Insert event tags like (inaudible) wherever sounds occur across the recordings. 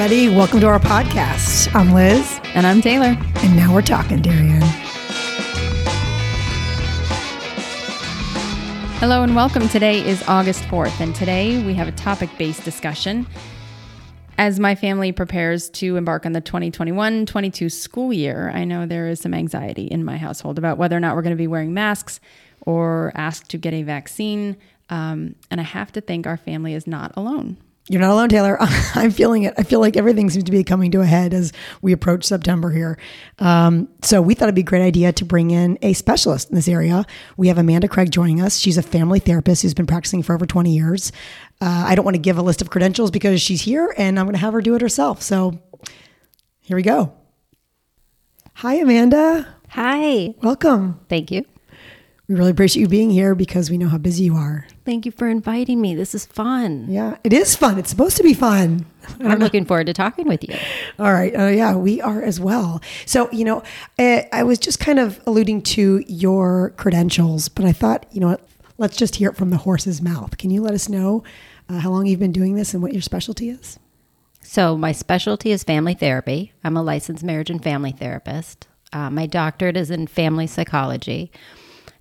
everybody. Welcome to our podcast. I'm Liz, And I'm Taylor. and now we're talking, Darien. Hello and welcome. Today is August 4th, and today we have a topic based discussion. As my family prepares to embark on the 2021 22 school year, I know there is some anxiety in my household about whether or not we're going to be wearing masks or asked to get a vaccine. Um, and I have to think our family is not alone. You're not alone, Taylor. (laughs) I'm feeling it. I feel like everything seems to be coming to a head as we approach September here. Um, so we thought it'd be a great idea to bring in a specialist in this area. We have Amanda Craig joining us. She's a family therapist who's been practicing for over 20 years. Uh, I don't want to give a list of credentials because she's here, and I'm going to have her do it herself. So here we go. Hi, Amanda. Hi. Welcome. Thank you. We really appreciate you being here because we know how busy you are. Thank you for inviting me. This is fun. Yeah, it is fun. It's supposed to be fun. (laughs) I'm looking forward to talking with you. (laughs) All right. Uh, yeah, we are as well. So, you know, I, I was just kind of alluding to your credentials, but I thought, you know what, let's just hear it from the horse's mouth. Can you let us know uh, how long you've been doing this and what your specialty is? So, my specialty is family therapy. I'm a licensed marriage and family therapist. Uh, my doctorate is in family psychology.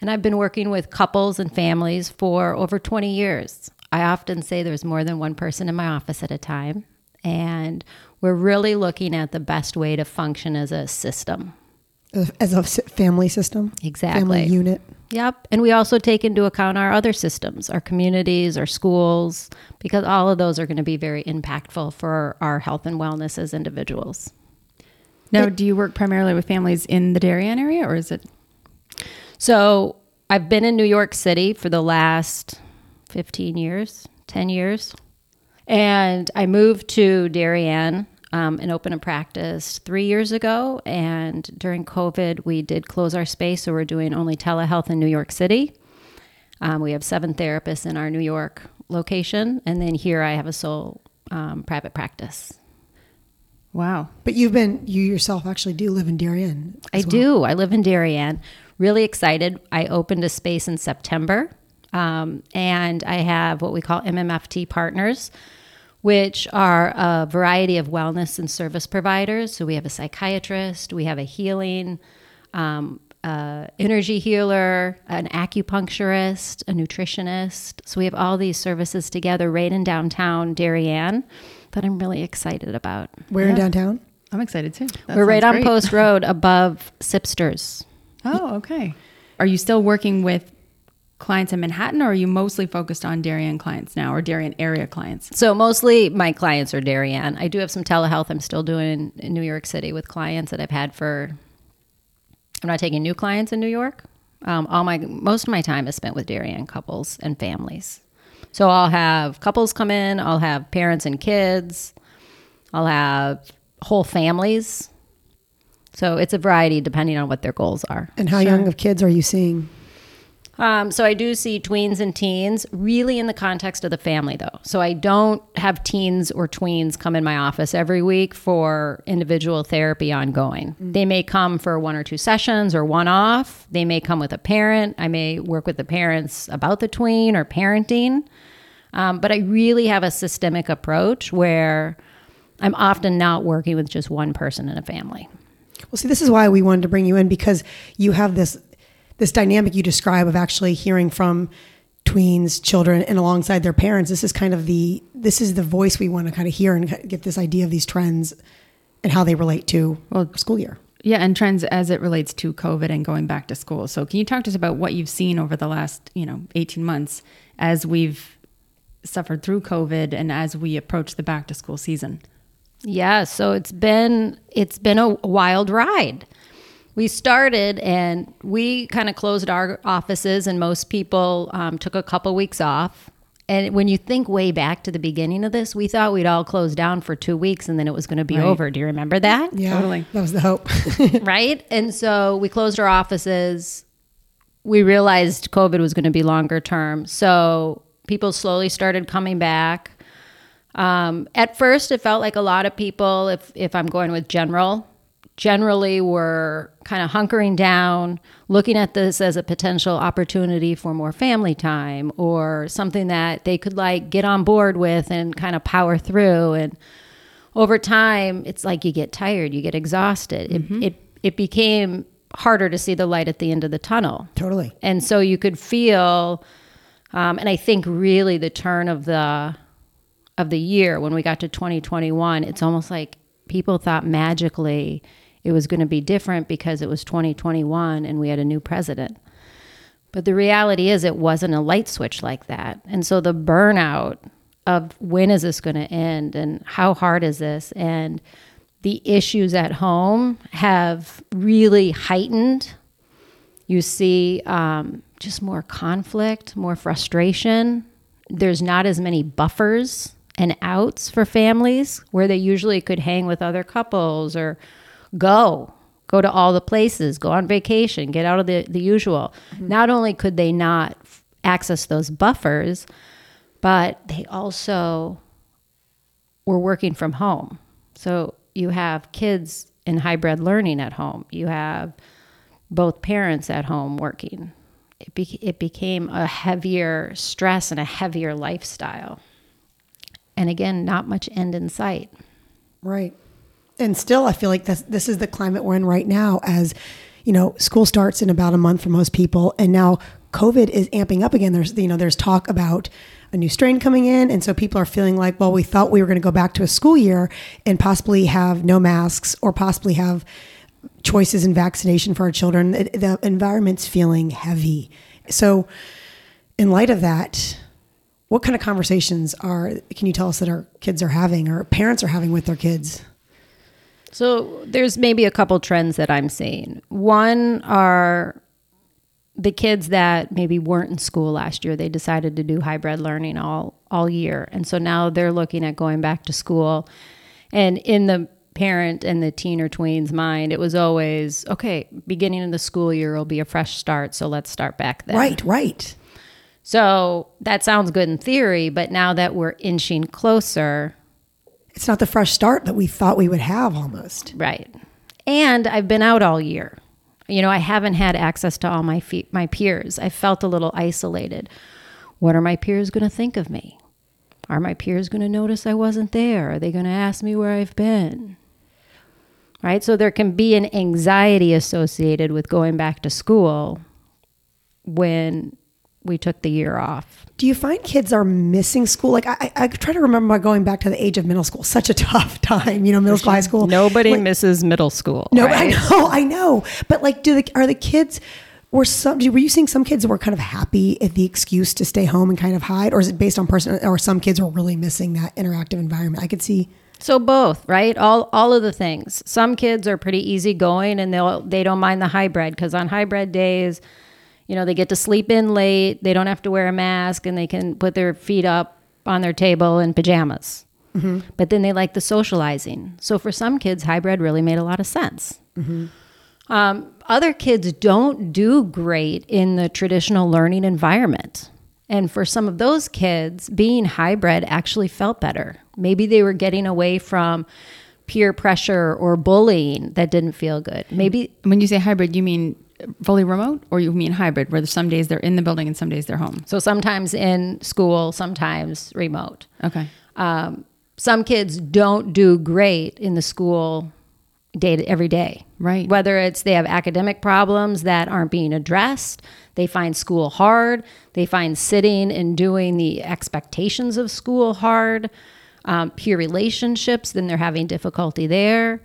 And I've been working with couples and families for over 20 years. I often say there's more than one person in my office at a time. And we're really looking at the best way to function as a system. Uh, as- a family system? Exactly. Family unit? Yep. And we also take into account our other systems, our communities, our schools, because all of those are going to be very impactful for our health and wellness as individuals. Now, do you work primarily with families in the Darien area or is it? So I've been in New York City for the last 15 years, 10 years. And I moved to Darien um, and opened a practice three years ago. And during COVID, we did close our space. So we're doing only telehealth in New York City. Um, we have seven therapists in our New York location. And then here I have a sole um, private practice. Wow. But you've been, you yourself actually do live in Darien. I do. I live in Darien. Really excited. I opened a space in September, um, and I have what we call MMFT partners, which are a variety of wellness and service providers. So we have a psychiatrist, we have a healing, um, uh, energy healer, an acupuncturist, a nutritionist. So we have all these services together right in downtown Darien that I'm really excited about. Where in downtown? I'm excited too. That We're right on great. Post (laughs) Road above Sipsters. Oh, okay. Are you still working with clients in Manhattan or are you mostly focused on Darien clients now or Darien area clients? So mostly my clients are Darien. I do have some telehealth I'm still doing in New York City with clients that I've had for. I'm not taking new clients in New York. Um, all my most of my time is spent with Darien couples and families. So I'll have couples come in. I'll have parents and kids. I'll have whole families. So it's a variety depending on what their goals are. And how young of kids are you seeing? Um, so I do see tweens and teens, really in the context of the family, though. So I don't have teens or tweens come in my office every week for individual therapy ongoing. They may come for one or two sessions or one off. They may come with a parent. I may work with the parents about the tween or parenting. Um, but I really have a systemic approach where I'm often not working with just one person in a family. Well, see, this is why we wanted to bring you in because you have this this dynamic you describe of actually hearing from tweens, children, and alongside their parents. This is kind of the this is the voice we want to kind of hear and get this idea of these trends and how they relate to Well- school year. Yeah, and trends as it relates to COVID and going back to school. So, can you talk to us about what you've seen over the last, you know, 18 months as we've suffered through COVID and as we approach the back to school season? Yeah, so it's been it's been a wild ride. We started and we kind of closed our offices, and most people um, took a couple weeks off. And when you think way back to the beginning of this, we thought we'd all close down for two weeks and then it was going to be Right. over. Do you remember that? Yeah, Totally. That was the hope. (laughs) (laughs) right? And so we closed our offices. We realized COVID was going to be longer term. So people slowly started coming back. Um, at first, it felt like a lot of people, if, if I'm going with general, generally were kind of hunkering down, looking at this as a potential opportunity for more family time or something that they could like get on board with and kind of power through. And over time, it's like you get tired, you get exhausted. It, it, it became harder to see the light at the end of the tunnel. Totally. And so you could feel, um, and I think really the turn of the of the year when we got to 2021, it's almost like people thought magically it was going to be different because it was 2021 and we had a new president. But the reality is, it wasn't a light switch like that. And so the burnout of when is this going to end and how hard is this and the issues at home have really heightened. You see um, just more conflict, more frustration. There's not as many buffers and outs for families where they usually could hang with other couples or go go to all the places go on vacation get out of the, the usual. Mm-hmm. Not only could they not f- access those buffers but they also were working from home. So you have kids in hybrid learning at home. You have both parents at home working. It, be- it became a heavier stress and a heavier lifestyle and again not much end in sight Right. And still, I feel like this, this is the climate we're in right now as, you know, school starts in about a month for most people. And now COVID is amping up again. There's, you know, there's talk about a new strain coming in. And so people are feeling like, well, we thought we were going to go back to a school year and possibly have no masks or possibly have choices in vaccination for our children. The, the environment's feeling heavy. So, in light of that, what kind of conversations are can you tell us that our kids are having or parents are having with their kids? So there's maybe a couple trends that I'm seeing. One are the kids that maybe weren't in school last year. They decided to do hybrid learning all all year, and so now they're looking at going back to school. And in the parent and the teen or tweens mind, it was always okay. Beginning of the school year will be a fresh start, so let's start back then. Right, right. So that sounds good in theory, but now that we're inching closer, It's not the fresh start that we thought we would have almost. Right. And I've been out all year. You know, I haven't had access to all my fe- my peers. I felt a little isolated. What are my peers going to think of me? Are my peers going to notice I wasn't there? Are they going to ask me where I've been? Right? So there can be an anxiety associated with going back to school when we took the year off. Do you find kids are missing school? Like I, I, try to remember going back to the age of middle school. Such a (laughs) tough time, you know, middle school, high school. Nobody Like, misses middle school. no, right? I know, I know. But like, do the are the kids? Were some were you seeing some kids that were kind of happy at the excuse to stay home and kind of hide, or is it based on person? Or some kids were really missing that interactive environment? I could see. So both, right? All all of the things. Some kids are pretty easygoing and they'll they don't mind the hybrid because on hybrid days, you know, they get to sleep in late, they don't have to wear a mask, and they can put their feet up on their table in pajamas. But then they like the socializing. So for some kids, hybrid really made a lot of sense. Um, other kids don't do great in the traditional learning environment. And for some of those kids, being hybrid actually felt better. Maybe they were getting away from peer pressure or bullying that didn't feel good. Maybe When you say hybrid, you mean fully remote or you mean hybrid where some days they're in the building and some days they're home? so sometimes in school, sometimes remote. Okay. Um, some kids don't do great in the school day to, every day. Right. Whether it's they have academic problems that aren't being addressed, they find school hard, they find sitting and doing the expectations of school hard, um, peer relationships, then they're having difficulty there.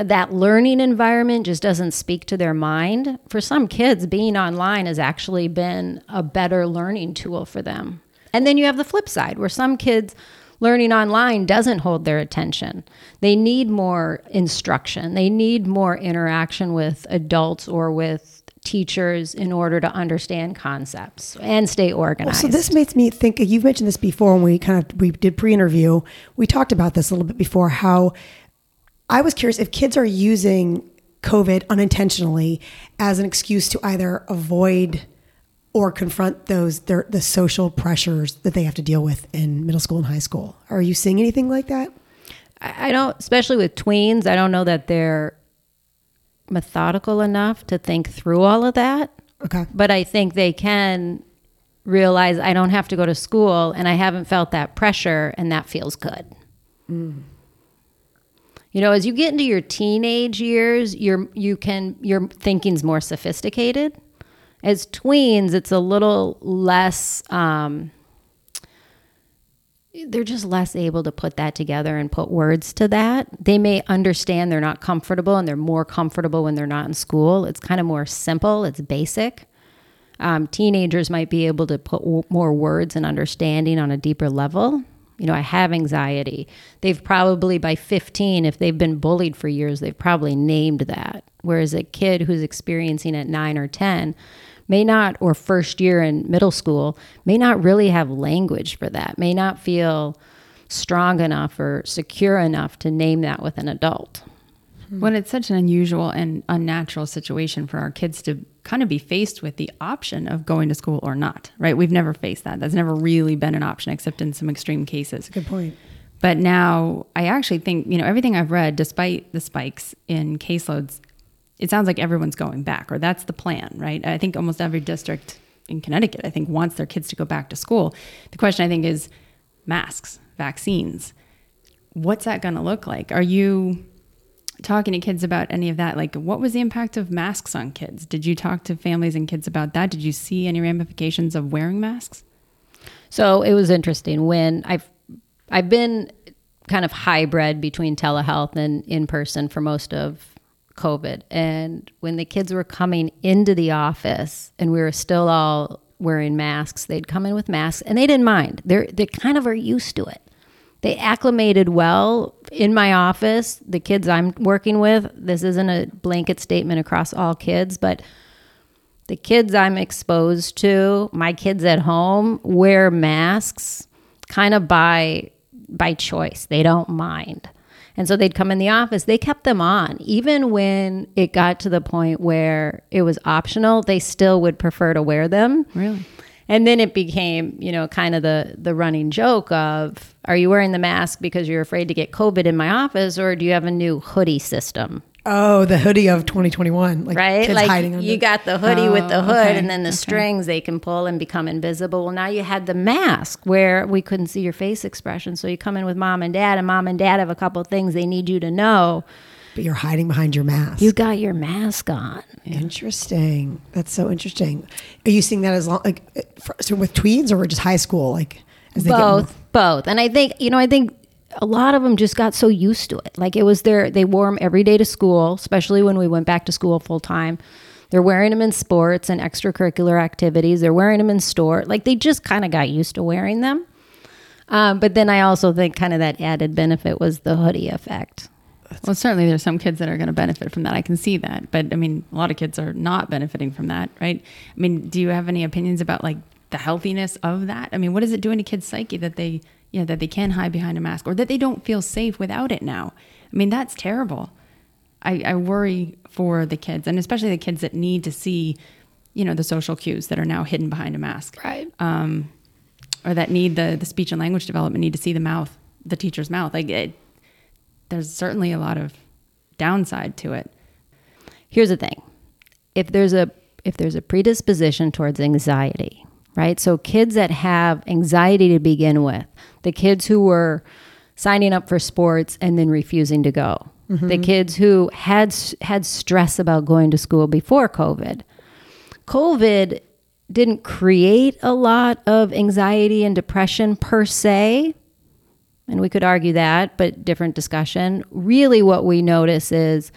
That learning environment just doesn't speak to their mind. For some kids, being online has actually been a better learning tool for them. And then you have the flip side where some kids learning online doesn't hold their attention. They need more instruction, they need more interaction with adults or with teachers in order to understand concepts and stay organized. So this makes me think. You've mentioned this before when we kind of we did pre-interview. We talked about this a little bit before. How I was curious if kids are using COVID unintentionally as an excuse to either avoid or confront those their, the social pressures that they have to deal with in middle school and high school. Are you seeing anything like that? I don't, especially with tweens, I don't know that they're methodical enough to think through all of that. Okay. But I think they can realize I don't have to go to school and I haven't felt that pressure and that feels good. Mm. You know, as you get into your teenage years, you're you can your thinking's more sophisticated. As tweens, it's a little less. Um, they're just less able to put that together and put words to that. They may understand they're not comfortable and they're more comfortable when they're not in school. It's kind of more simple, it's basic. Um, teenagers might be able to put w- more words and understanding on a deeper level. You know, I have anxiety. They've probably, by 15, if they've been bullied for years, they've probably named that. Whereas a kid who's experiencing at nine or 10, may not, or first year in middle school, may not really have language for that, may not feel strong enough or secure enough to name that with an adult. Mm-hmm. When it's such an unusual and unnatural situation for our kids to kind of be faced with the option of going to school or not, right? We've never faced that. That's never really been an option except in some extreme cases. Good point. But now I actually think, you know, everything I've read, despite the spikes in caseloads, it sounds like everyone's going back, or that's the plan, right? I think almost every district in Connecticut, I think, wants their kids to go back to school. The question I think is masks, vaccines. What's that going to look like? Are you talking to kids about any of that? Like, what was the impact of masks on kids? Did you talk to families and kids about that? Did you see any ramifications of wearing masks? So it was interesting when I've I've been kind of hybrid between telehealth and in person for most of COVID. And when the kids were coming into the office and we were still all wearing masks, they'd come in with masks and they didn't mind. They're, they kind of are used to it. They acclimated well in my office. The kids I'm working with, this isn't a blanket statement across all kids, but the kids I'm exposed to, my kids at home, wear masks kind of by by choice. They don't mind. And so they'd come in the office, they kept them on. Even when it got to the point where it was optional, they still would prefer to wear them. Really? And then it became, you know, kind of the the running joke of are you wearing the mask because you're afraid to get COVID in my office or do you have a new hoodie system? Oh, the hoodie of 2021. Like right? kids like hiding under you got the hoodie with the Oh, hood okay, and then the okay. strings they can pull and become invisible. Well, now you had the mask where we couldn't see your face expression. So you come in with mom and dad and mom and dad have a couple things they need you to know. But you're hiding behind your mask. You got your mask on. Interesting. That's so interesting. Are you seeing that as long, like, for, so with tweens or just high school? Like, as they both both and i think you know i think a lot of them just got so used to it like it was their they wore them every day to school especially when we went back to school full time they're wearing them in sports and extracurricular activities they're wearing them in store like they just kind of got used to wearing them um, but then i also think kind of that added benefit was the hoodie effect Well, certainly there's some kids that are going to benefit from that. I can see that. But I mean, a lot of kids are not benefiting from that, right? I mean, do you have any opinions about like the healthiness of that? I mean, what is it doing to kids' psyche that they, you know, that they can hide behind a mask or that they don't feel safe without it now? I mean, that's terrible. I, I worry for the kids and especially the kids that need to see, you know, the social cues that are now hidden behind a mask right um, or that need the, the speech and language development need to see the mouth, the teacher's mouth. Like it, there's certainly a lot of downside to it. here's the thing. If there's a if there's a predisposition towards anxiety right? So kids that have anxiety to begin with the kids who were signing up for sports and then refusing to go the mm-hmm. kids who had had stress about going to school before covid. Covid didn't create a lot of anxiety and depression per se and we could argue that, but different discussion. Really, what we notice is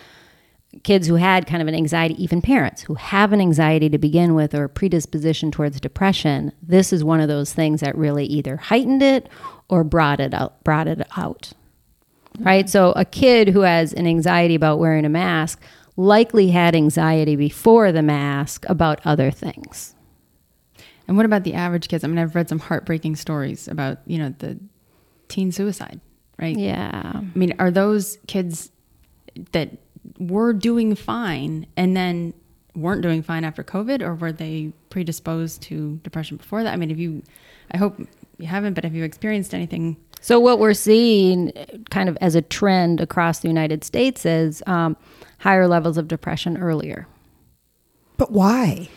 kids who had kind of an anxiety, even parents who have an anxiety to begin with or predisposition towards depression. This is one of those things that really either heightened it or brought it out. Brought it out. Right. So a kid who has an anxiety about wearing a mask likely had anxiety before the mask about other things. And what about the average kids? I mean, I've read some heartbreaking stories about, you know, the teen suicide, right? Yeah. I mean, are those kids that were doing fine and then weren't doing fine after COVID, or were they predisposed to depression before that? I mean, have you, I hope you haven't, but have you experienced anything? So what we're seeing, kind of as a trend across the United States, is um, higher levels of depression earlier. but why?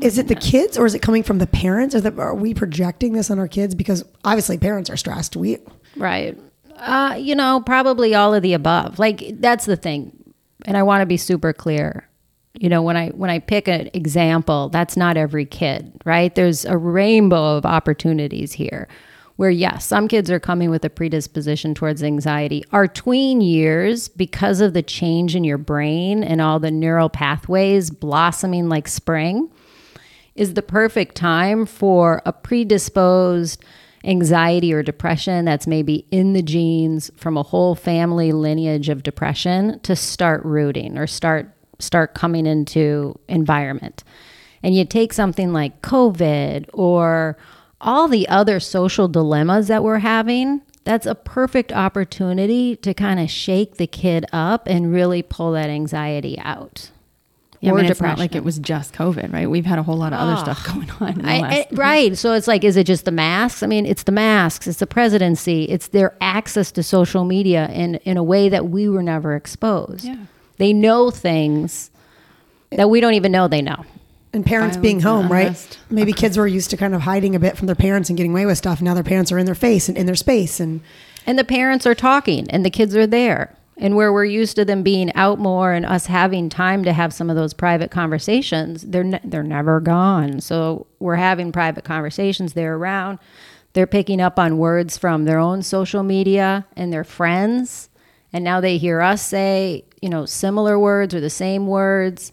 Is it the kids or is it coming from the parents? Or the, are we projecting this on our kids? Because obviously parents are stressed. We Right. Uh, you know, probably all of the above. Like that's the thing. And I want to be super clear. You know, when I when I pick an example, that's not every kid, right? There's a rainbow of opportunities here. Where yes, some kids are coming with a predisposition towards anxiety. Our tween years, because of the change in your brain and all the neural pathways blossoming like spring, is the perfect time for a predisposed anxiety or depression that's maybe in the genes from a whole family lineage of depression to start rooting or start start coming into environment. And you take something like COVID or all the other social dilemmas that we're having, that's a perfect opportunity to kind of shake the kid up and really pull that anxiety out. Yeah, I or mean, it's not depression. like it was just COVID, right? We've had a whole lot of other oh. stuff going (laughs) on. I, last- I- (laughs) right. So it's like, is it just the masks? I mean, it's the masks, it's the presidency, it's their access to social media in, in a way that we were never exposed. Yeah. They know things that we don't even know they know. And parents Violence being home, right? unrest. Maybe kids were used to kind of hiding a bit from their parents and getting away with stuff. And now their parents are in their face and in their space. And And the parents are talking and the kids are there. And where we're used to them being out more and us having time to have some of those private conversations, they're ne- they're never gone. So we're having private conversations. They're around. They're picking up on words from their own social media and their friends. And now they hear us say, you know, similar words or the same words.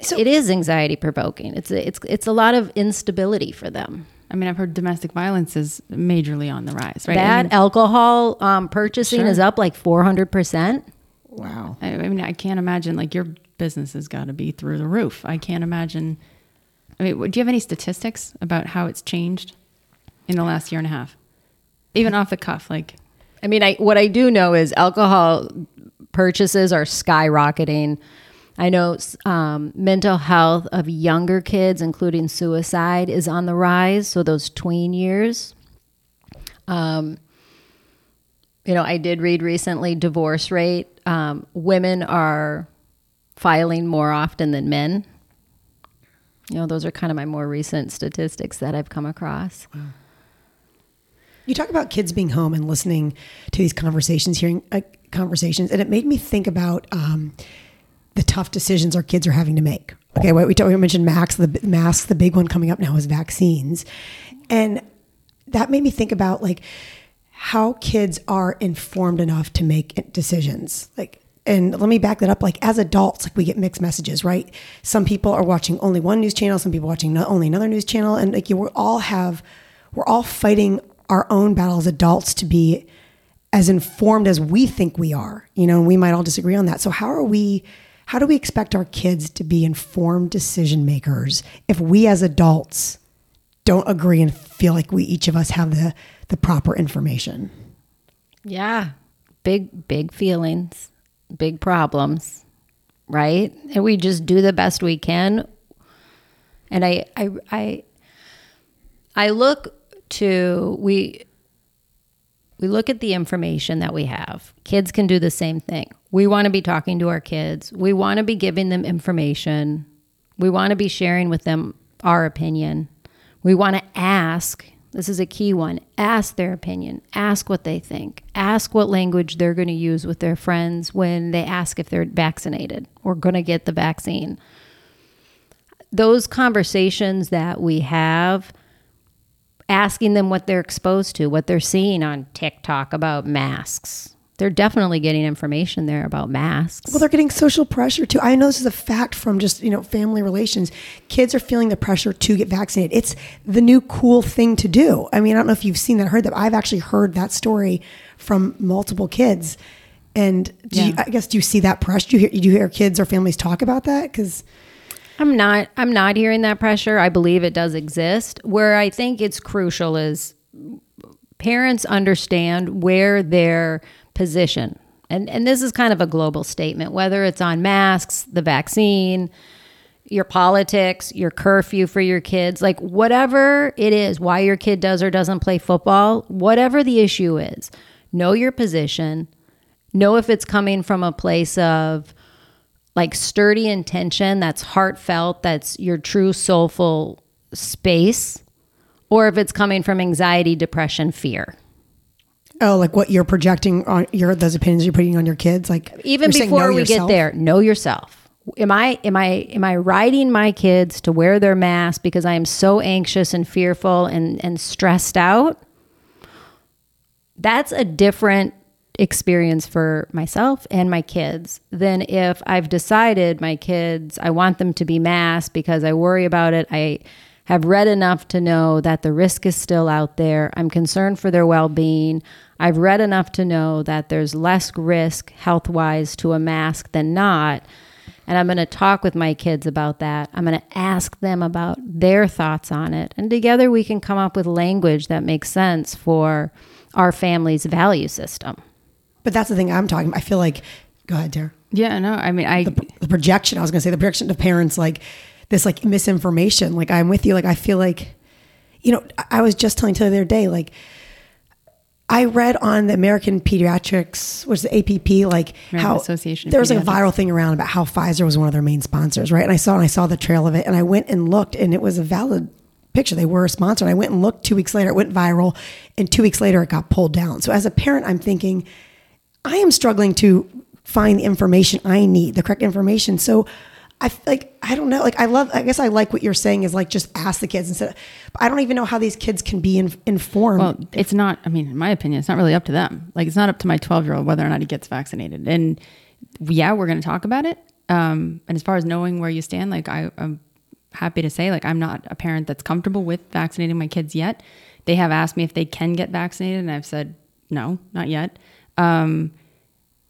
So- it is anxiety provoking. It's a, it's it's a lot of instability for them. I mean, I've heard domestic violence is majorly on the rise, right? That I mean, alcohol um, purchasing Sure. is up like 400%. wow. I, I mean, I can't imagine like your business has got to be through the roof. I can't imagine. I mean, do you have any statistics about how it's changed in the last year and a half? Even off the cuff, like I mean, I what I do know is alcohol purchases are skyrocketing. I know um, mental health of younger kids, including suicide, is on the rise. So those tween years. Um, you know, I did read recently divorce rate. Um, women are filing more often than men. You know, those are kind of my more recent statistics that I've come across. You talk about kids being home and listening to these conversations, hearing uh, conversations, and it made me think about um, the tough decisions our kids are having to make. Okay, what we, talked, we mentioned Max, the masks. The big one coming up now is vaccines, and that made me think about like how kids are informed enough to make decisions. Like, and let me back that up. Like as adults, like we get mixed messages, right? Some people are watching only one news channel, some people watching only another news channel, and like you, we all have, we're all fighting our own battle as adults to be as informed as we think we are. You know, and we might all disagree on that. So how are we? How do we expect our kids to be informed decision makers if we as adults don't agree and feel like we each of us have the the proper information? Yeah. Big, big feelings, big problems, right? And we just do the best we can. And I, I, I, I look to, we, we look at the information that we have. Kids can do the same thing. We want to be talking to our kids. We want to be giving them information. We want to be sharing with them our opinion. We want to ask. This is a key one. Ask their opinion. Ask what they think. Ask what language they're going to use with their friends when they ask if they're vaccinated or going to get the vaccine. Those conversations that we have asking them what they're exposed to, what they're seeing on TikTok about masks. They're definitely getting information there about masks. Well, they're getting social pressure too. I know this is a fact from just, you know, family relations. Kids are feeling the pressure to get vaccinated. It's the new cool thing to do. I mean, I don't know if you've seen that, heard that. I've actually heard that story from multiple kids. And do you, I guess, do you see that pressure? Do you hear, do you hear kids or families talk about that? Because I'm not I'm not hearing that pressure. I believe it does exist. Where I think it's crucial is parents understand where their position. And and this is kind of a global statement whether it's on masks, the vaccine, your politics, your curfew for your kids, like whatever it is, why your kid does or doesn't play football, whatever the issue is, know your position, know if it's coming from a place of like sturdy intention that's heartfelt, that's your true soulful space, or if it's coming from anxiety, depression, fear. Oh, like what you're projecting on your those opinions you're putting on your kids, like even before we yourself? get there know yourself am i am i am i riding my kids to wear their mask because i am so anxious and fearful and and stressed out that's a different experience for myself and my kids than if i've decided my kids i want them to be masked because i worry about it i have read enough to know that the risk is still out there i'm concerned for their well-being i've read enough to know that there's less risk health-wise to a mask than not and I'm going to talk with my kids about that. I'm going to ask them about their thoughts on it. And together we can come up with language that makes sense for our family's value system. But that's the thing I'm talking. about. I feel like, go ahead, Tara. Yeah, no, I mean, I The projection. I was going to say the projection of parents, like this, like misinformation. Like I'm with you. Like I feel like, you know, I- I was just telling Taylor the other day, like. I read on the American Pediatrics, which is the APP, like American how Association there was like a viral thing around about how Pfizer was one of their main sponsors, right? And I saw and I saw the trail of it, and I went and looked, and it was a valid picture. They were a sponsor. And I went and looked. Two weeks later, it went viral, and two weeks later, it got pulled down. So as a parent, I'm thinking, I am struggling to find the information I need, the correct information. So I like I don't know. Like I love. I guess I like what you're saying is like just ask the kids instead. Of, I don't even know how these kids can be in, informed. Well, it's not. I mean, in my opinion, it's not really up to them. Like, it's not up to my twelve-year-old whether or not he gets vaccinated. And yeah, we're going to talk about it. Um, and as far as knowing where you stand, like I, I'm happy to say, like I'm not a parent that's comfortable with vaccinating my kids yet. They have asked me if they can get vaccinated, and I've said no, not yet. Um,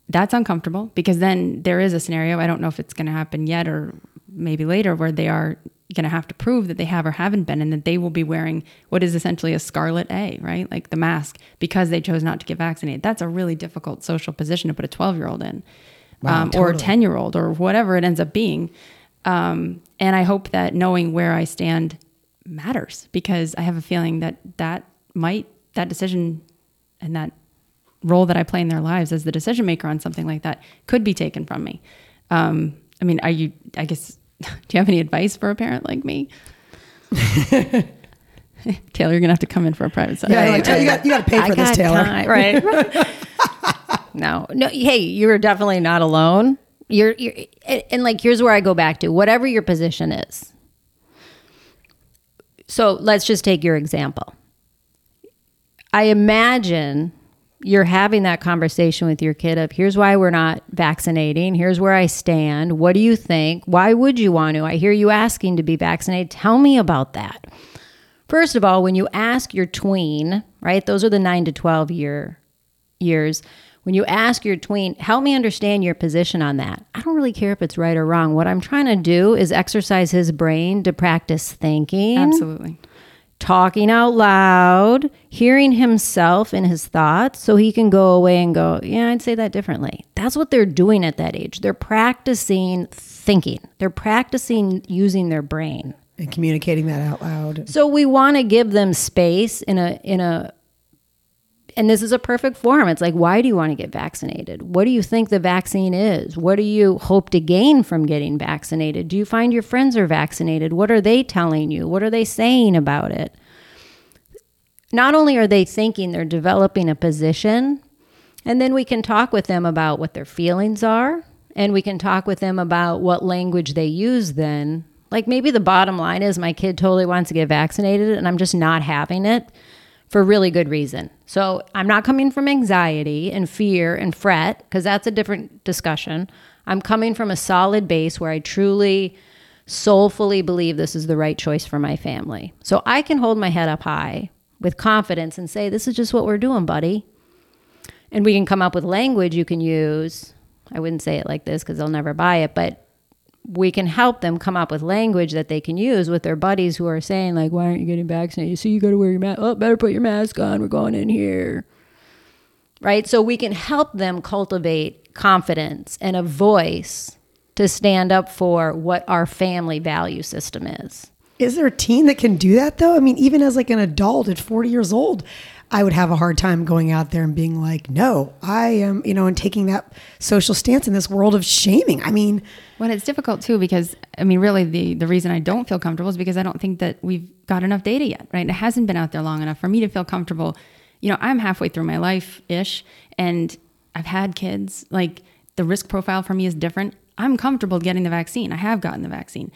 that's uncomfortable because then there is a scenario. I don't know if it's going to happen yet or maybe later where they are going to have to prove that they have or haven't been and that they will be wearing what is essentially a scarlet A, right? Like the mask because they chose not to get vaccinated. That's a really difficult social position to put a 12 year old in Wow, um, or a 10 year old or whatever it ends up being. Um, and I hope that knowing where I stand matters because I have a feeling that that might, that decision and that role that I play in their lives as the decision maker on something like that could be taken from me. Um, I mean, are you, I guess, (laughs) do you have any advice for a parent like me? (laughs) Taylor, you're gonna have to come in for a private session. yeah, like, you got you got to pay I for this, got Taylor. time, right? (laughs) no, no. Hey, you're definitely not alone. You're, you're, and, and like here's where I go back to whatever your position is. So let's just take your example. I imagine you're having that conversation with your kid of here's why we're not vaccinating, here's where I stand. What do you think? Why would you want to? I hear you asking to be vaccinated. Tell me about that. First of all, when you ask your tween, right? Those are the 9 to 12 year years. When you ask your tween, help me understand your position on that. I don't really care if it's right or wrong. What I'm trying to do is exercise his brain to practice thinking Absolutely. Talking out loud, hearing himself in his thoughts so he can go away and go, yeah, I'd say that differently. That's what they're doing at that age. They're practicing thinking, they're practicing using their brain. and communicating that out loud. So we want to give them space in a in a and this is a perfect forum. It's like, why do you want to get vaccinated? What do you think the vaccine is? What do you hope to gain from getting vaccinated? Do you find your friends are vaccinated? What are they telling you? What are they saying about it? Not only are they thinking, they're developing a position, and then we can talk with them about what their feelings are, and we can talk with them about what language they use then. Like maybe the bottom line is my kid totally wants to get vaccinated, and I'm just not having it for really good reason. So I'm not coming from anxiety and fear and fret, because that's a different discussion. I'm coming from a solid base where I truly, soulfully believe this is the right choice for my family. So I can hold my head up high with confidence and say, This is just what we're doing, buddy. And we can come up with language you can use. I wouldn't say it like this because they'll never buy it, but we can help them come up with language that they can use with their buddies who are saying like why aren't you getting vaccinated? See you got to wear your mask oh better put your mask on. We're going in here. Right? So we can help them cultivate confidence and a voice to stand up for what our family value system is. Is there a teen that can do that though? I mean, even as like an adult at 40 years old, I would have a hard time going out there and being like, no, I am, you know, and taking that social stance in this world of shaming. I mean, Well, it's difficult too because I mean, really, the the reason I don't feel comfortable is because I don't think that we've got enough data yet. Right? It hasn't been out there long enough for me to feel comfortable you know, I'm halfway through my life ish and I've had kids. Like the risk profile for me is different. I'm comfortable getting the vaccine. I have gotten the vaccine.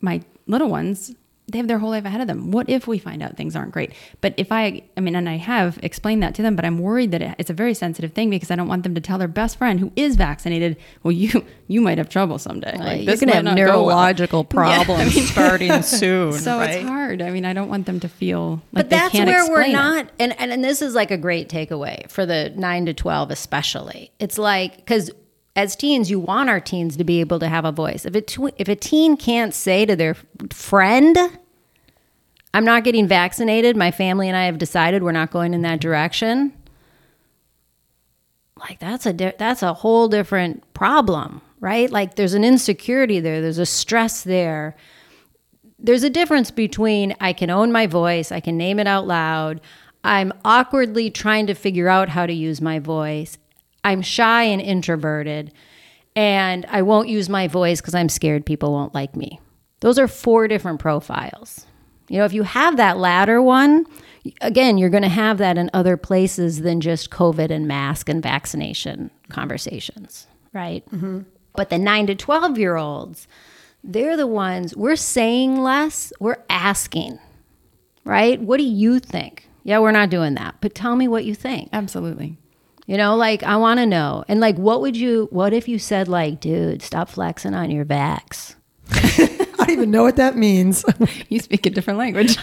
My little ones, they have their whole life ahead of them. What if we find out things aren't great? But if I, I mean, and I have explained that to them, but I'm worried that it's a very sensitive thing because I don't want them to tell their best friend who is vaccinated, well, you you might have trouble someday. Like, You're going to have neurological well. problems (laughs) yeah, I mean, (laughs) starting soon. So right? it's hard. I mean, I don't want them to feel like but that's where we're not. And, and and this is like a great takeaway for the nine to twelve, especially. It's like because as teens, you want our teens to be able to have a voice. If a, tw- if a teen can't say to their friend, I'm not getting vaccinated, my family and I have decided we're not going in that direction, like that's a di- that's a whole different problem, right? Like there's an insecurity there, there's a stress there. There's a difference between I can own my voice, I can name it out loud. I'm awkwardly trying to figure out how to use my voice I'm shy and introverted, and I won't use my voice because I'm scared people won't like me. Those are four different profiles. You know, if you have that latter one, again, you're going to have that in other places than just COVID and mask and vaccination conversations, right? Mm-hmm. But the nine to 12 year olds, they're the ones we're saying less, we're asking, right? What do you think? Yeah, we're not doing that, but tell me what you think. Absolutely. You know, like I want to know. And like, what would you, what if you said, like, dude, stop flexing on your vax? (laughs) I don't even know what that means. (laughs) you speak a different language.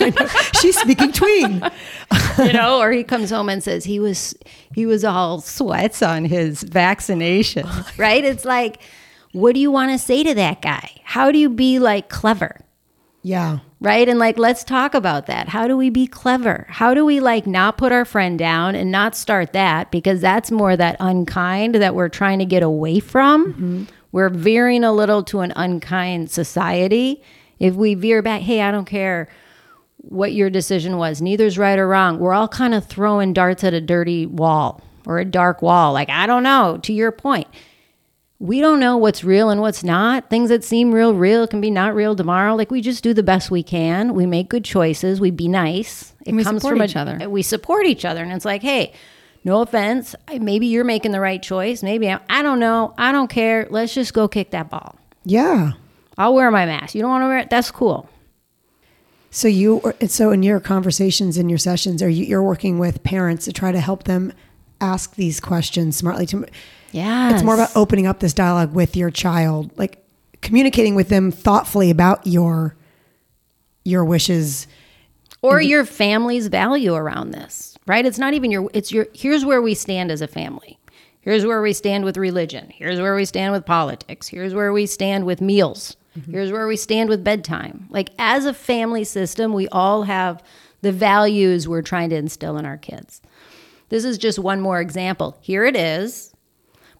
She's speaking tween. (laughs) you know, or he comes home and says he was he was all sweats on his vaccination. Right? It's like, what do you want to say to that guy? How do you be like clever? Yeah right? And like, let's talk about that. How do we be clever? How do we like not put our friend down and not start that because that's more that unkind that we're trying to get away from? Mm-hmm. We're veering a little to an unkind society. If we veer back, hey, I don't care what your decision was, neither's right or wrong. We're all kind of throwing darts at a dirty wall or a dark wall. Like, I don't know, to your point we don't know what's real and what's not. Things that seem real, real can be not real tomorrow. Like we just do the best we can. We make good choices. We be nice. It we comes from each a, other. We support each other, and it's like, hey, no offense. Maybe you're making the right choice. Maybe I'm, I don't know. I don't care. Let's just go kick that ball. Yeah, I'll wear my mask. You don't want to wear it? That's cool. So you, so in your conversations in your sessions, are you you're working with parents to try to help them ask these questions smartly to yeah. It's more about opening up this dialogue with your child, like communicating with them thoughtfully about your your wishes or your family's value around this, right? It's not even your it's your here's where we stand as a family. Here's where we stand with religion. Here's where we stand with politics. Here's where we stand with meals. Mm-hmm. Here's where we stand with bedtime. Like as a family system, we all have the values we're trying to instill in our kids. This is just one more example. Here it is.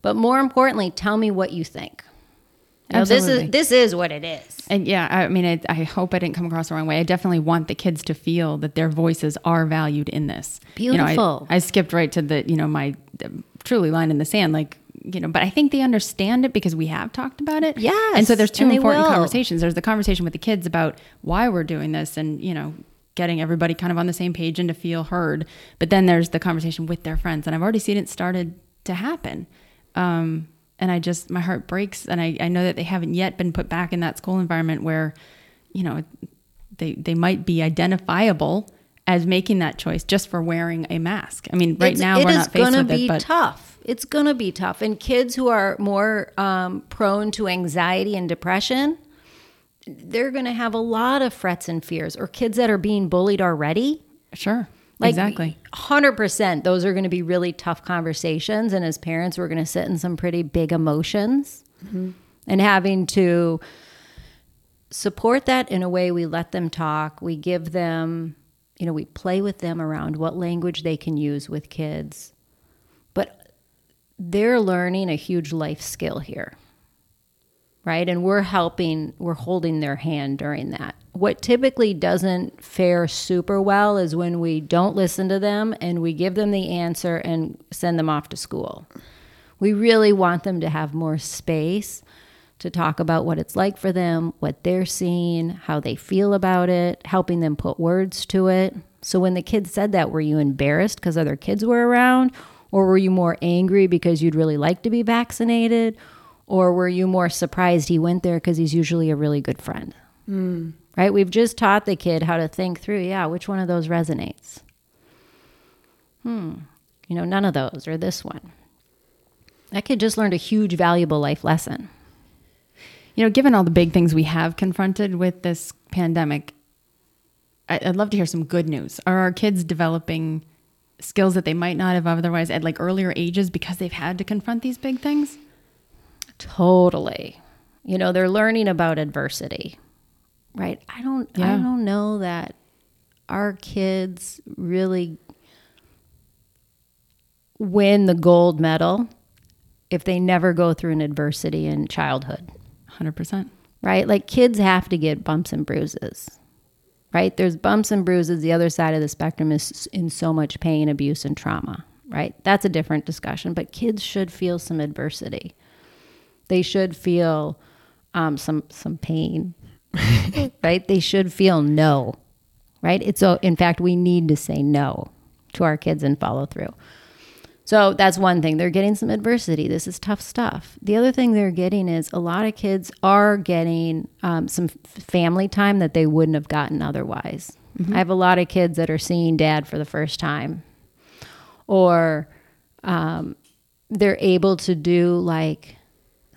But more importantly, tell me what you think. Now, this is this is what it is. And yeah, I mean, I, I, hope I didn't come across the wrong way. I definitely want the kids to feel that their voices are valued in this. Beautiful. You know, I, I skipped right to the you know my um, truly line in the sand, like you know. But I think they understand it because we have talked about it. Yes. And so there's two important conversations. There's the conversation with the kids about why we're doing this, and you know, getting everybody kind of on the same page and to feel heard. But then there's the conversation with their friends, and I've already seen it started to happen. Um, and I just, my heart breaks. And I, I know that they haven't yet been put back in that school environment where, you know, they, they might be identifiable as making that choice just for wearing a mask. I mean, right it's, now we're not faced with it, but tough. It's going to be tough. And kids who are more um, prone to anxiety and depression, they're going to have a lot of frets and fears. Or kids that are being bullied already. Sure. Like, exactly. 100%. Those are going to be really tough conversations. And as parents, we're going to sit in some pretty big emotions mm-hmm. and having to support that in a way we let them talk. We give them, you know, we play with them around what language they can use with kids. But they're learning a huge life skill here right? And we're helping, we're holding their hand during that. What typically doesn't fare super well is when we don't listen to them and we give them the answer and send them off to school. We really want them to have more space to talk about what it's like for them, what they're seeing, how they feel about it, helping them put words to it. So when the kids said that, were you embarrassed because other kids were around? Or were you more angry because you'd really like to be vaccinated? Or were you more surprised he went there because he's usually a really good friend? Mm. Right? We've just taught the kid how to think through, yeah, which one of those resonates? Hmm, you know, none of those or this one. That kid just learned a huge, valuable life lesson. You know, given all the big things we have confronted with this pandemic, I'd love to hear some good news. Are our kids developing skills that they might not have otherwise at like earlier ages because they've had to confront these big things? Totally. You know, they're learning about adversity. Right? I don't yeah. I don't know that our kids really win the gold medal if they never go through an adversity in childhood. 100%. Right? Like kids have to get bumps and bruises right? There's bumps and bruises. The other side of the spectrum is in so much pain, abuse, and trauma, right? That's a different discussion, but kids should feel some adversity. They should feel um, some some pain, (laughs) right? They should feel no, right? It's so. In fact, we need to say no to our kids and follow through. So that's one thing. They're getting some adversity. This is tough stuff. The other thing they're getting is a lot of kids are getting um, some family time that they wouldn't have gotten otherwise. Mm-hmm. I have a lot of kids that are seeing dad for the first time, or um, they're able to do like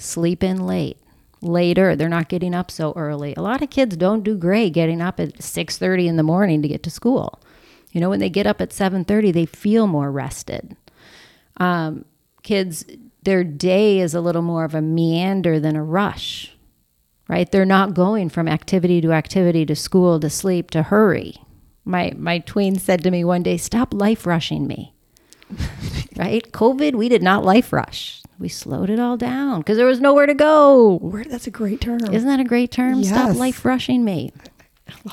sleep in late later they're not getting up so early a lot of kids don't do great getting up at 6.30 in the morning to get to school you know when they get up at 7.30 they feel more rested um, kids, their day is a little more of a meander than a rush, right? They're not going from activity to activity to school to sleep to hurry. My my tween said to me one day, "Stop life rushing me." (laughs) right? COVID, we did not life rush. We slowed it all down because there was nowhere to go. Where, that's a great term. Isn't that a great term? Yes. Stop life rushing me.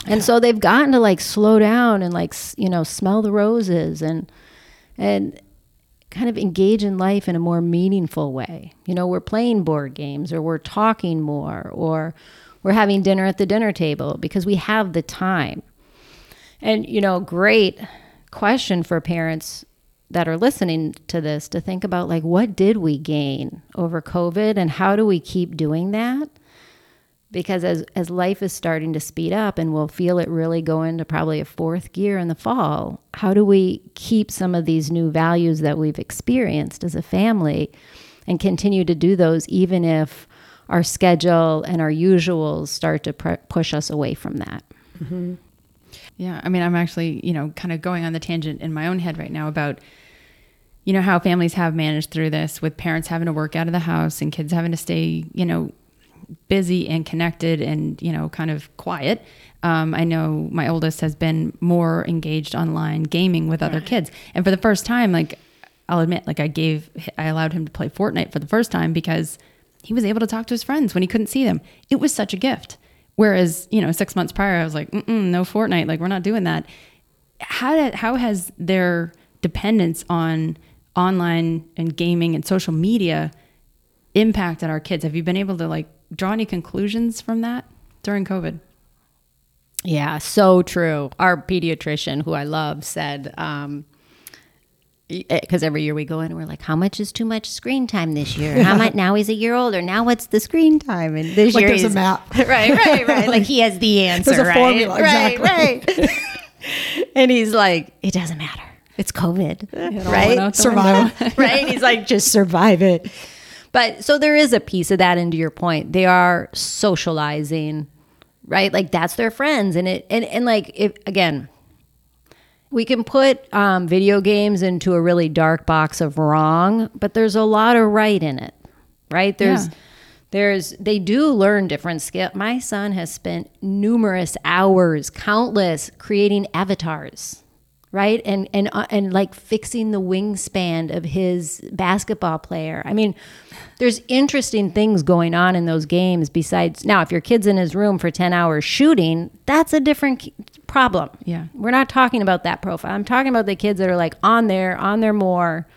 And so they've gotten to like slow down and like you know smell the roses and and kind of engage in life in a more meaningful way. You know, we're playing board games or we're talking more or we're having dinner at the dinner table because we have the time. And, you know, great question for parents that are listening to this to think about like, what did we gain over COVID and how do we keep doing that? because as as life is starting to speed up and we'll feel it really go into probably a fourth gear in the fall how do we keep some of these new values that we've experienced as a family and continue to do those even if our schedule and our usuals start to pr- push us away from that mm-hmm. Yeah i mean i'm actually you know kind of going on the tangent in my own head right now about you know how families have managed through this with parents having to work out of the house and kids having to stay you know busy and connected and you know kind of quiet. Um, i know my oldest has been more engaged online gaming with other kids. And for the first time like i'll admit like i gave i allowed him to play fortnite for the first time because he was able to talk to his friends when he couldn't see them. It was such a gift whereas you know six months prior i was like no fortnite like we're not doing that how did how has their dependence on online and gaming and social media impacted our kids have you been able to like draw any conclusions from that during COVID? Yeah, so true. Our pediatrician, who I love, said, um, Eh, because every year we go in and we're like, how much is too much screen time this year? How much now he's a year older? Now what's the screen time? And this like year there's a map, (laughs) right, right, right. like he has the answer, there's a right? formula, right, right. (laughs) and he's like, it doesn't matter. It's COVID, right? Survival, (laughs) right? He's like, just survive it. But so there is a piece of that into your point. They are socializing, right? Like that's their friends. And it and, and like if again, we can put um, video games into a really dark box of wrong, but there's a lot of right in it, right? There's yeah. there's they do learn different skills. My son has spent numerous hours, countless, creating avatars right and and uh, and like fixing the wingspan of his basketball player i mean there's interesting things going on in those games besides now if your kid's in his room for 10 hours shooting that's a different problem yeah we're not talking about that profile i'm talking about the kids that are like on there on there more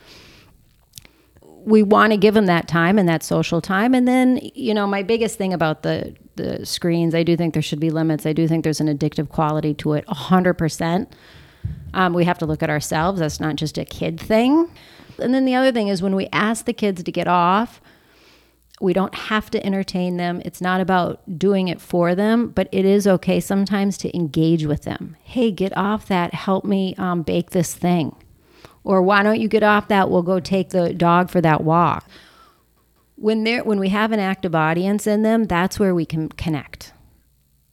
we want to give them that time and that social time. And then, you know, my biggest thing about the the screens, I do think there should be limits. I do think there's an addictive quality to it, hundred percent. Um, we have to look at ourselves. That's not just a kid thing. And then the other thing is when we ask the kids to get off, we don't have to entertain them. It's not about doing it for them, but it is okay sometimes to engage with them. Hey, get off that. Help me um, bake this thing. Or why don't you get off that? We'll go take the dog for that walk. When when we have an active audience in them, that's where we can connect.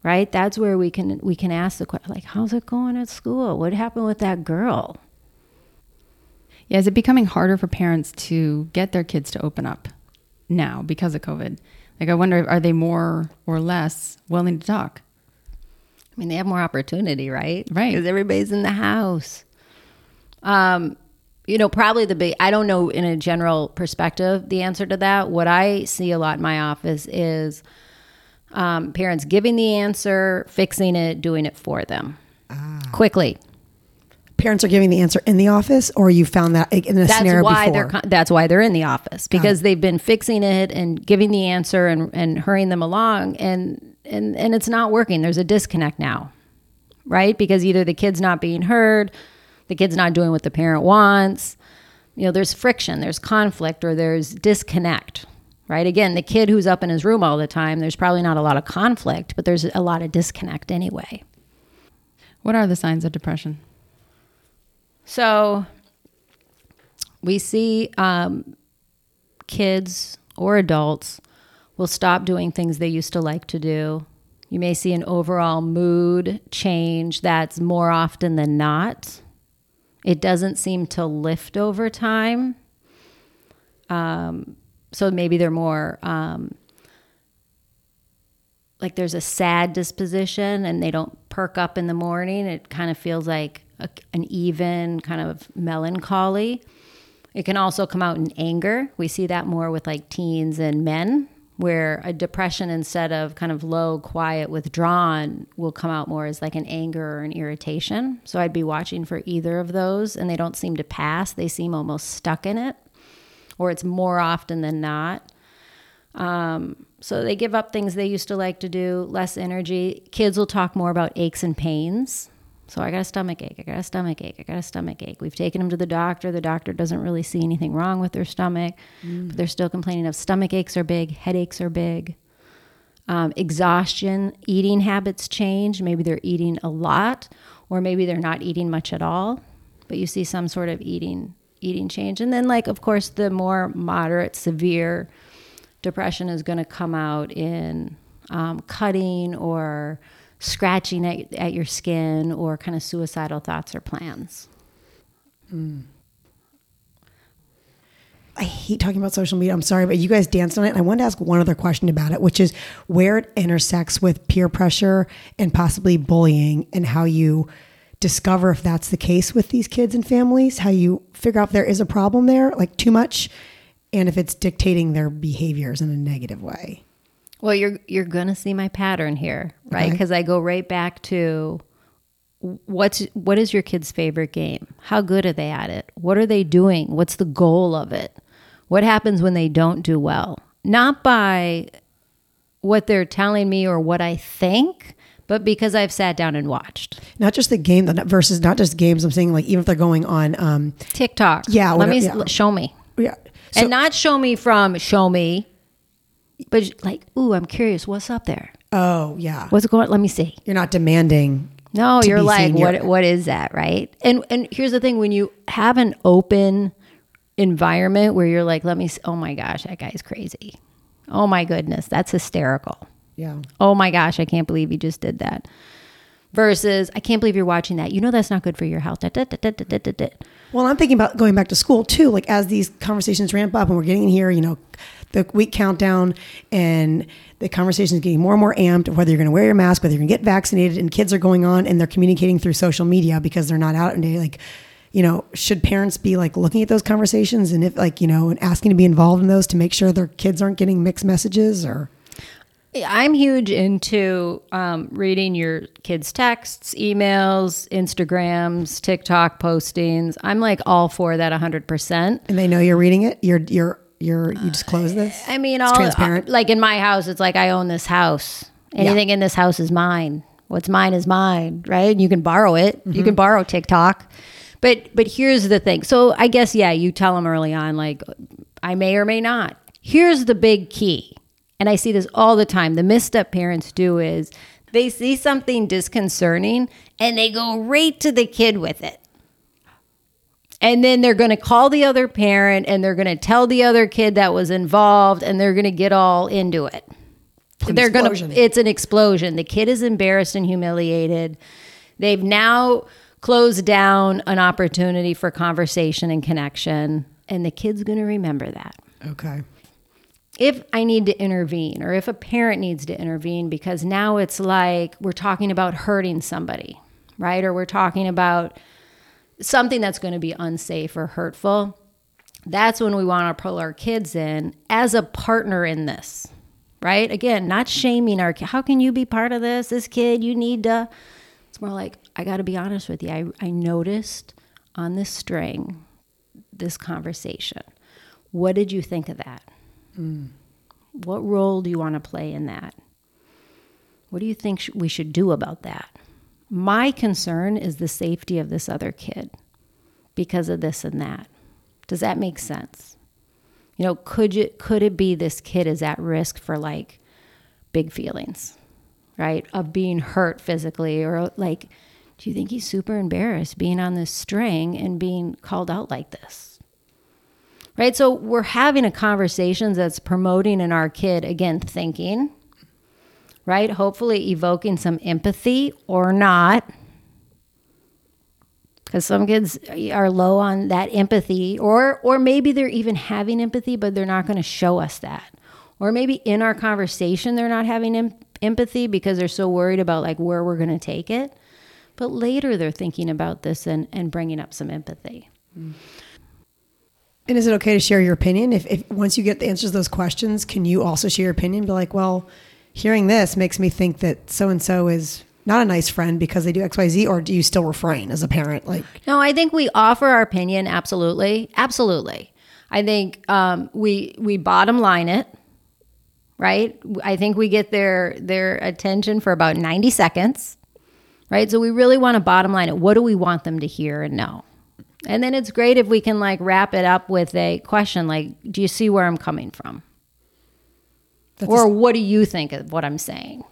Right? That's where we can we can ask the question like, how's it going at school? What happened with that girl? Yeah, is it becoming harder for parents to get their kids to open up now because of COVID? Like, I wonder, are they more or less willing to talk? I mean, they have more opportunity, right? Right. Because everybody's in the house. Um, you know, probably the big, I don't know in a general perspective the answer to that. What I see a lot in my office is um, parents giving the answer, fixing it, doing it for them quickly. Parents are giving the answer in the office, or you found that in a That's scenario why before. they're that's why they're in the office because they've been fixing it and giving the answer and, and hurrying them along and and and it's not working. There's a disconnect now, right? Because either the kid's not being heard, the kid's not doing what the parent wants. You know, there's friction, there's conflict, or there's disconnect. Right. Again, the kid who's up in his room all the time, there's probably not a lot of conflict, but there's a lot of disconnect anyway. What are the signs of depression? So we see um, kids or adults will stop doing things they used to like to do. You may see an overall mood change that's more often than not. It doesn't seem to lift over time. Um, so maybe they're more um, like there's a sad disposition and they don't perk up in the morning. It kind of feels like a, an even kind of melancholy. It can also come out in anger. We see that more with like teens and men, where a depression instead of kind of low, quiet, withdrawn will come out more as like an anger or an irritation. So I'd be watching for either of those, and they don't seem to pass. They seem almost stuck in it, or it's more often than not. Um, so they give up things they used to like to do, less energy. Kids will talk more about aches and pains. So I got a stomach ache. I got a stomach ache. I got a stomach ache. We've taken them to the doctor. The doctor doesn't really see anything wrong with their stomach, but they're still complaining of stomach aches are big, headaches are big. Um, exhaustion, eating habits change. Maybe they're eating a lot, or maybe they're not eating much at all. But you see some sort of eating eating change, and then like of course the more moderate, severe depression is going to come out in um, cutting or scratching at, at your skin or kind of suicidal thoughts or plans. I hate talking about social media. I'm sorry, but you guys danced on it. And I wanted to ask one other question about it, which is where it intersects with peer pressure and possibly bullying and how you discover if that's the case with these kids and families, how you figure out if there is a problem there, like too much, and if it's dictating their behaviors in a negative way. Well, you're you're gonna see my pattern here, right? Okay. Because I go right back to what's what is your kid's favorite game? How good are they at it? What are they doing? What's the goal of it? What happens when they don't do well? Not by what they're telling me or what I think, but because I've sat down and watched Not just the game versus not just games. I'm saying like even if they're going on, um, TikTok. Yeah, let me yeah. show me. yeah. So, and not show me from show me, but like, ooh, I'm curious. What's up there? oh yeah, What's going? On? Let me see. you're not demanding. No, you're like, what? What is that, right? And and here's the thing: when you have an open environment where you're like, let me. s- Oh my gosh, that guy's crazy. Oh my goodness, that's hysterical. Yeah. Oh my gosh, I can't believe you just did that. Versus, I can't believe you're watching that. You know that's not good for your health. Da, da, da. Well, I'm thinking about going back to school too. Like as these conversations ramp up and we're getting in here, you know, the week countdown and the conversation is getting more and more amped of whether you're going to wear your mask, whether you're going to get vaccinated, and kids are going on and they're communicating through social media because they're not out and they like, you know, should parents be like looking at those conversations and if like you know and asking to be involved in those to make sure their kids aren't getting mixed messages or I'm huge into um, reading your kids' texts, emails, Instagrams, TikTok postings. I'm like all for that 100%. And they know you're reading it. You're you're you're you just close this. I mean, It's all transparent. like in my house, it's like I own this house. Anything in this house is mine. What's mine is mine, right? And you can borrow it. You can borrow TikTok. But but here's the thing. So I guess yeah, you tell them early on like I may or may not. Here's the big key. And I see this all the time. The misstep parents do is they see something disconcerting and they go right to the kid with it. And then they're going to call the other parent and they're going to tell the other kid that was involved and they're going to get all into it. they're going to it's an explosion. The kid is embarrassed and humiliated. They've now closed down an opportunity for conversation and connection and the kid's going to remember that Okay. If I need to intervene or if a parent needs to intervene because now it's like we're talking about hurting somebody, right? Or we're talking about something that's going to be unsafe or hurtful. That's when we want to pull our kids in as a partner in this, right? Again, not shaming our kid. How can you be part of this? This kid, you need to. It's more like, I got to be honest with you. I, I noticed on this string this conversation. What did you think of that? Mm. What role do you want to play in that? What do you think sh- we should do about that? My concern is the safety of this other kid because of this and that. Does that make sense? You know, could you could it be this kid is at risk for like big feelings, right? Of being hurt physically or like do you think he's super embarrassed being on this string and being called out like this? Right? So we're having a conversation that's promoting in our kid, again, thinking, right? Hopefully evoking some empathy or not. Because some kids are low on that empathy, or or maybe they're even having empathy, but they're not going to show us that. Or maybe in our conversation they're not having em- empathy because they're so worried about like where we're going to take it. But later they're thinking about this and, and bringing up some empathy. Mm. And is it okay to share your opinion? If, if once you get the answers to those questions, can you also share your opinion? Be like, well, hearing this makes me think that so and so is not a nice friend because they do X, Y, Z, or do you still refrain as a parent? Like, No, I think we offer our opinion. Absolutely, absolutely. I think um, we we bottom line it, right? I think we get their their attention for about ninety seconds, right? So we really want to bottom line it. What do we want them to hear and know? And then it's great if we can like wrap it up with a question like, "Do you see where I'm coming from?" that's Or what do you think of what I'm saying?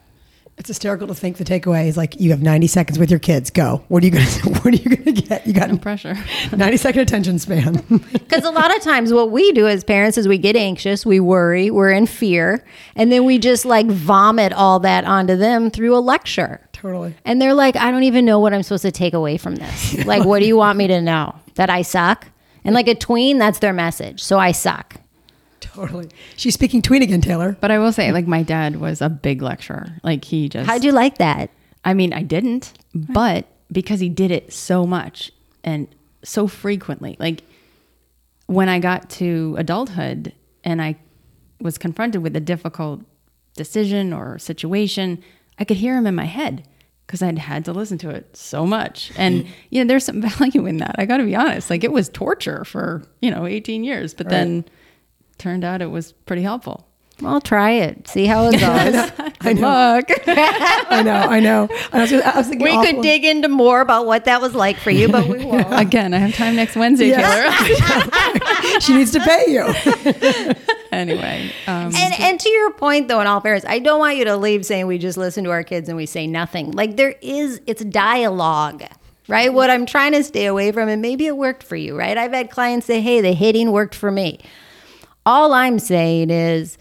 it's hysterical to think the takeaway is like you have 90 seconds with your kids. Go. What are you gonna? (laughs) What are you gonna get? You got No pressure. (laughs) 90 second attention span. (laughs) Because a lot of times, what we do as parents is we get anxious, we worry, we're in fear, and then we just like vomit all that onto them through a lecture. Totally. And they're like, I don't even know what I'm supposed to take away from this. (laughs) Like, what do you want me to know? That I suck? And like a tween, that's their message. So I suck. Totally. She's speaking tween again, Taylor. But I will say, like, my dad was a big lecturer. Like, he just. How'd you like that? I mean, I didn't, but because he did it so much and so frequently, like when I got to adulthood and I was confronted with a difficult decision or situation, I could hear him in my head because I'd had to listen to it so much. And, mm. you know, there's some (laughs) value in that. I got to be honest. Like, it was torture for, you know, 18 years, but then turned out it was pretty helpful. Well, try it. See how it (laughs) goes. I know. Look. (laughs) I know. I know. I was, I was we awful- could dig into more about what that was like for you, but we (laughs) won't. Again, I have time next Wednesday, Taylor. She needs to pay you. anyway, um, And and to your point though, in all fairness, I don't want you to leave saying we just listen to our kids and we say nothing. Like there is it's dialogue. Right? What I'm trying to stay away from, and maybe it worked for you, right? I've had clients say, hey, the hitting worked for me. All I'm saying is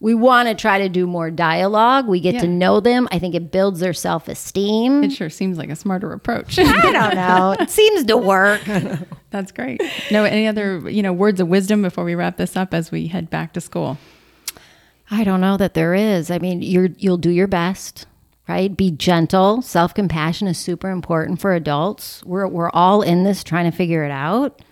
we want to try to do more dialogue. We get to know them. I think it builds their self esteem. it sure seems like a smarter approach. (laughs) I don't know. (laughs) It seems to work. (laughs) That's great. No, any other you know words of wisdom before we wrap this up as we head back to school? I don't know that there is. I mean, you're you'll do your best, right? Be gentle. Self compassion is super important for adults. We're we're all in this trying to figure it out,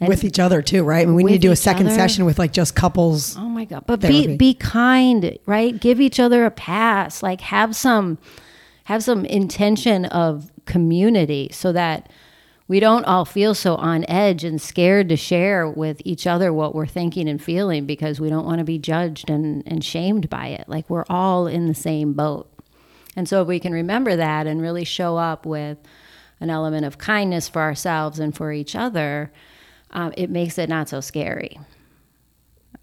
And with each other too, right? I mean, we need to do a second other. session with like just couples. Oh my god! But Therapy. be be kind, right? Give each other a pass. Like have some have some intention of community so that we don't all feel so on edge and scared to share with each other what we're thinking and feeling because we don't want to be judged and, and shamed by it. Like we're all in the same boat. And so if we can remember that and really show up with an element of kindness for ourselves and for each other, um, it makes it not so scary.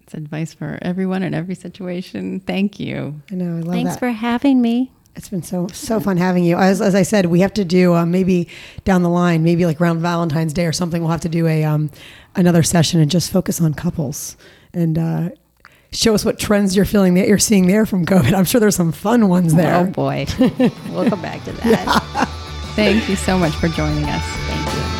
That's advice for everyone in every situation. Thank you. I know, I love Thanks that. for having me. It's been so so fun having you. As, as I said, we have to do uh, maybe down the line, maybe like around Valentine's Day or something. We'll have to do a um, another session and just focus on couples and uh, show us what trends you're feeling that you're seeing there from COVID. I'm sure there's some fun ones there. Oh boy. (laughs) we'll come back to that. (laughs) Thank you so much for joining us. Thank you.